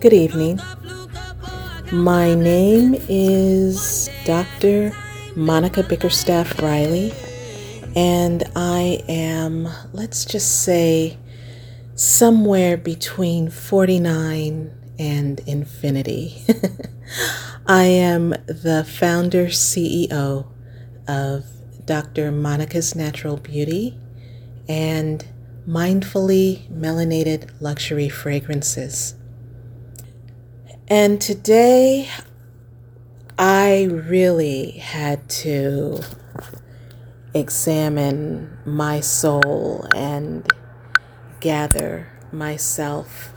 Good evening. My name is Dr. Monica Bickerstaff Riley, and I am, let's just say, somewhere between 49 and infinity. I am the founder CEO of Dr. Monica's Natural Beauty and Mindfully Melanated Luxury Fragrances. And today I really had to examine my soul and gather myself.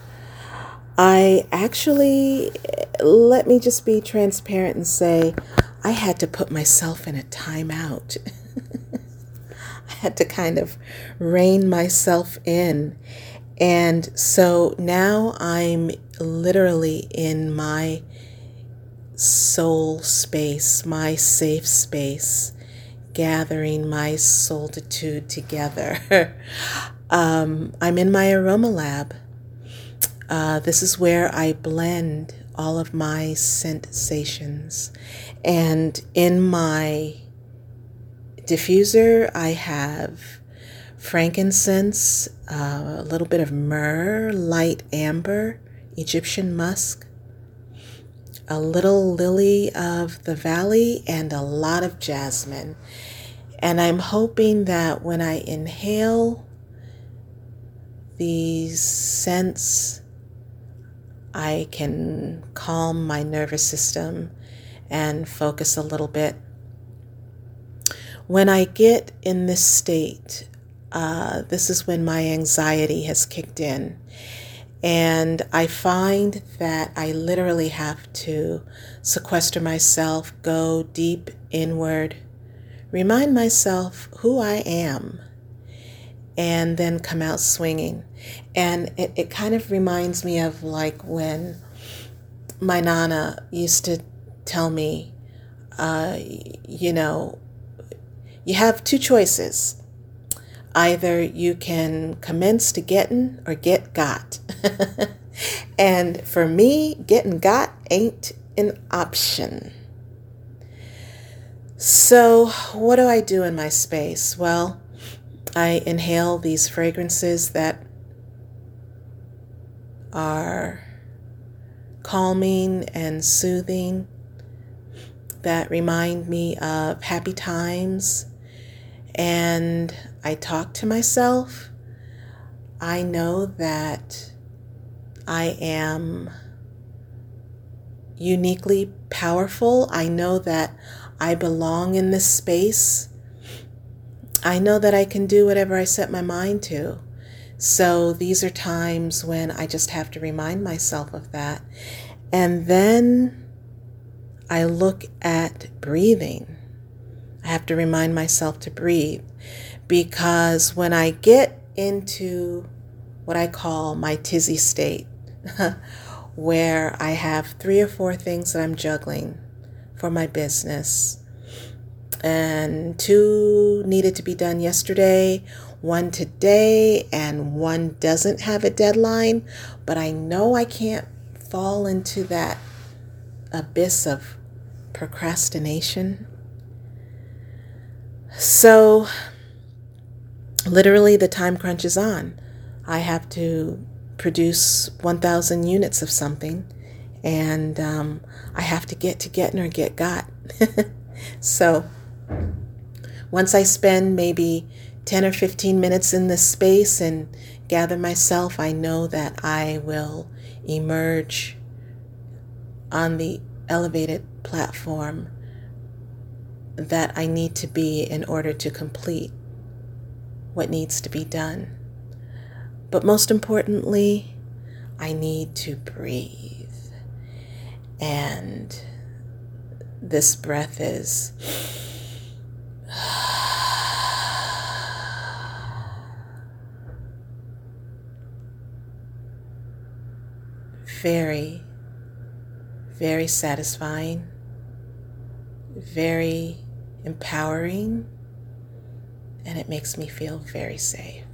I actually, let me just be transparent and say, I had to put myself in a timeout. I had to kind of rein myself in. And so now I'm literally in my soul space, my safe space, gathering my soulitude together. um, I'm in my aroma lab. Uh, this is where I blend all of my sensations. And in my diffuser, I have frankincense, uh, a little bit of myrrh, light amber, Egyptian musk, a little lily of the valley, and a lot of jasmine. And I'm hoping that when I inhale these scents, I can calm my nervous system and focus a little bit. When I get in this state, uh, this is when my anxiety has kicked in. And I find that I literally have to sequester myself, go deep inward, remind myself who I am, and then come out swinging. And it, it kind of reminds me of like when my Nana used to tell me, uh, you know, you have two choices. Either you can commence to getting or get got. and for me, getting got ain't an option. So, what do I do in my space? Well, I inhale these fragrances that are calming and soothing, that remind me of happy times. And I talk to myself. I know that I am uniquely powerful. I know that I belong in this space. I know that I can do whatever I set my mind to. So these are times when I just have to remind myself of that. And then I look at breathing. I have to remind myself to breathe because when I get into what I call my tizzy state, where I have three or four things that I'm juggling for my business, and two needed to be done yesterday, one today, and one doesn't have a deadline, but I know I can't fall into that abyss of procrastination. So, literally, the time crunch is on. I have to produce 1,000 units of something, and um, I have to get to getting or get got. so, once I spend maybe 10 or 15 minutes in this space and gather myself, I know that I will emerge on the elevated platform that I need to be in order to complete what needs to be done. But most importantly, I need to breathe. And this breath is. Very, very satisfying, very empowering, and it makes me feel very safe.